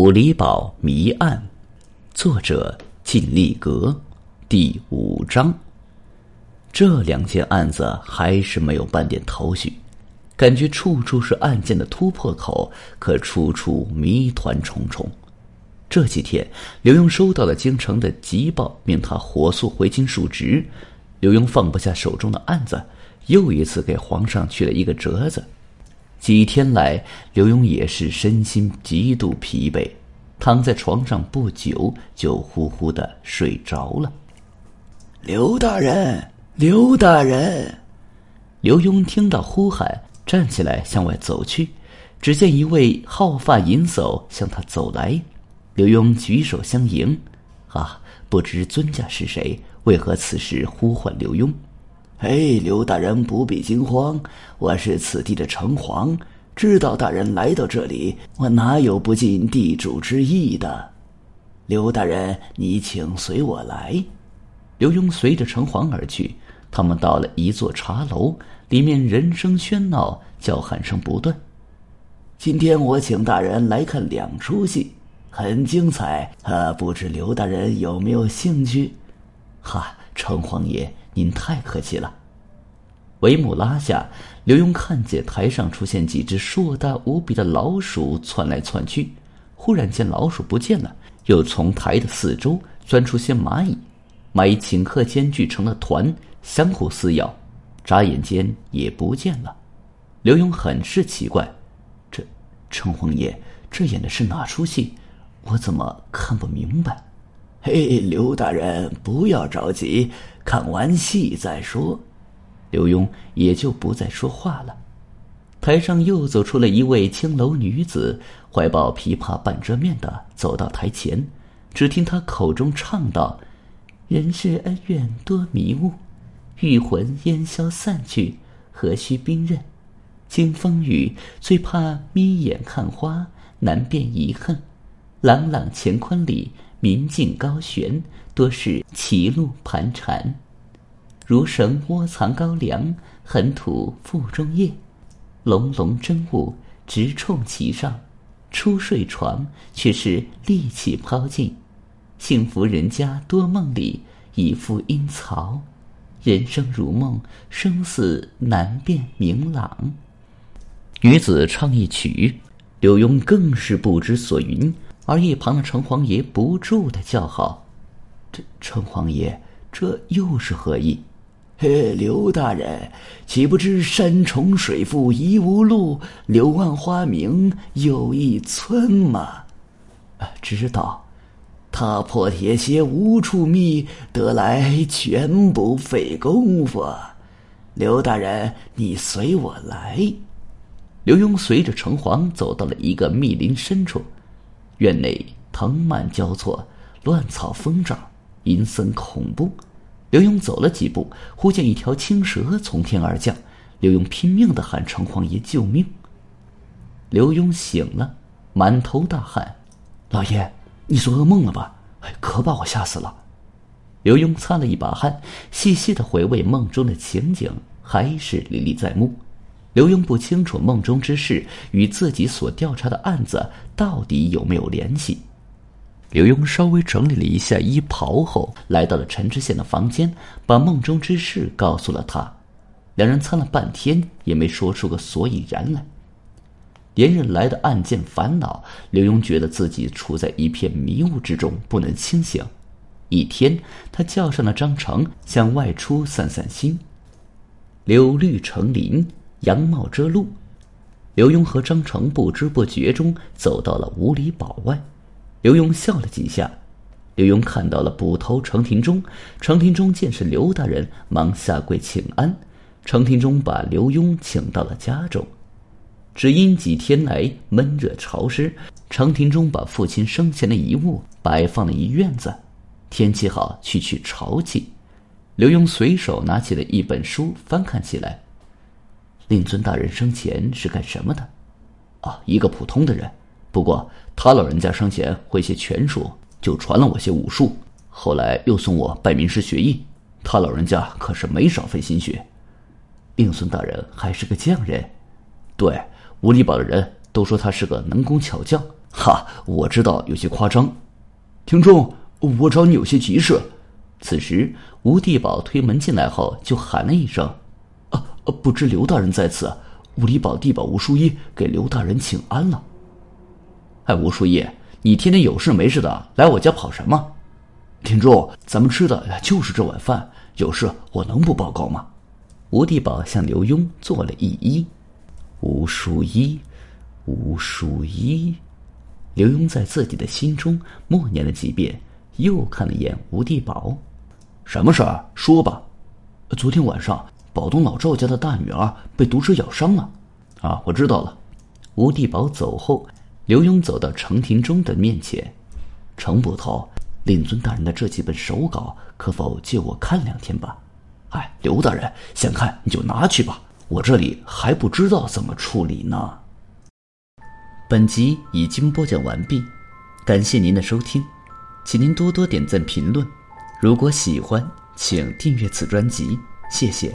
五里堡谜案，作者靳立格，第五章。这两件案子还是没有半点头绪，感觉处处是案件的突破口，可处处谜团重重。这几天，刘墉收到了京城的急报，命他火速回京述职。刘墉放不下手中的案子，又一次给皇上去了一个折子。几天来，刘墉也是身心极度疲惫，躺在床上不久就呼呼的睡着了。刘大人，刘大人！刘墉听到呼喊，站起来向外走去，只见一位好发银叟向他走来。刘墉举手相迎，啊，不知尊驾是谁？为何此时呼唤刘墉？哎，刘大人不必惊慌，我是此地的城隍，知道大人来到这里，我哪有不尽地主之谊的？刘大人，你请随我来。刘墉随着城隍而去，他们到了一座茶楼，里面人声喧闹，叫喊声不断。今天我请大人来看两出戏，很精彩，啊，不知刘大人有没有兴趣？哈，城隍爷。您太客气了。帷幕拉下，刘墉看见台上出现几只硕大无比的老鼠窜来窜去。忽然间，老鼠不见了，又从台的四周钻出些蚂蚁，蚂蚁顷刻间聚成了团，相互撕咬，眨眼间也不见了。刘墉很是奇怪，这城隍爷这演的是哪出戏？我怎么看不明白？嘿，刘大人不要着急。看完戏再说，刘墉也就不再说话了。台上又走出了一位青楼女子，怀抱琵琶半遮面的走到台前。只听她口中唱道：“人世恩怨多迷雾，欲魂烟消散去，何须兵刃？经风雨，最怕眯眼看花，难辨遗恨。朗朗乾坤里。”明镜高悬，多是歧路盘缠；如绳窝藏高粱，狠土腹中叶。隆隆真雾直冲其上，初睡床却是力气抛尽。幸福人家多梦里，已赴阴曹。人生如梦，生死难辨明朗。女子唱一曲，刘墉更是不知所云。而一旁的城隍爷不住的叫好：“这城隍爷，这又是何意？”“嘿，刘大人，岂不知山重水复疑无路，柳暗花明又一村吗？”“啊，知道。踏破铁鞋无处觅，得来全不费工夫。刘大人，你随我来。”刘墉随着城隍走到了一个密林深处。院内藤蔓交错，乱草疯长，阴森恐怖。刘墉走了几步，忽见一条青蛇从天而降。刘墉拼命的喊城隍爷救命。刘墉醒了，满头大汗：“老爷，你做噩梦了吧？哎，可把我吓死了。”刘墉擦了一把汗，细细的回味梦中的情景，还是历历在目。刘墉不清楚梦中之事与自己所调查的案子到底有没有联系。刘墉稍微整理了一下衣袍后，来到了陈知县的房间，把梦中之事告诉了他。两人参了半天，也没说出个所以然来。连日来的案件烦恼，刘墉觉得自己处在一片迷雾之中，不能清醒。一天，他叫上了张成，想外出散散心。柳绿成林。杨茂遮路，刘墉和张成不知不觉中走到了五里堡外。刘墉笑了几下，刘墉看到了捕头程廷中。程廷中见是刘大人，忙下跪请安。程廷中把刘墉请到了家中，只因几天来闷热潮湿，程廷中把父亲生前的遗物摆放了一院子。天气好，去去潮气。刘墉随手拿起了一本书，翻看起来。令尊大人生前是干什么的？啊，一个普通的人。不过他老人家生前会些拳术，就传了我些武术。后来又送我拜名师学艺。他老人家可是没少费心血。令尊大人还是个匠人。对，五里堡的人都说他是个能工巧匠。哈，我知道有些夸张。听众，我找你有些急事。此时，吴地宝推门进来后，就喊了一声：“不知刘大人在此？吴里宝地保吴淑一给刘大人请安了。”哎，吴淑一，你天天有事没事的来我家跑什么？听众，咱们吃的就是这碗饭，有事我能不报告吗？吴地宝向刘墉做了一揖。吴淑一，吴淑一。刘墉在自己的心中默念了几遍，又看了一眼吴地宝。什么事儿？说吧。昨天晚上，宝东老赵家的大女儿被毒蛇咬伤了。啊，我知道了。吴地宝走后，刘墉走到程廷忠的面前。程捕头，令尊大人的这几本手稿，可否借我看两天吧？哎，刘大人想看你就拿去吧，我这里还不知道怎么处理呢。本集已经播讲完毕，感谢您的收听，请您多多点赞评论。如果喜欢，请订阅此专辑，谢谢。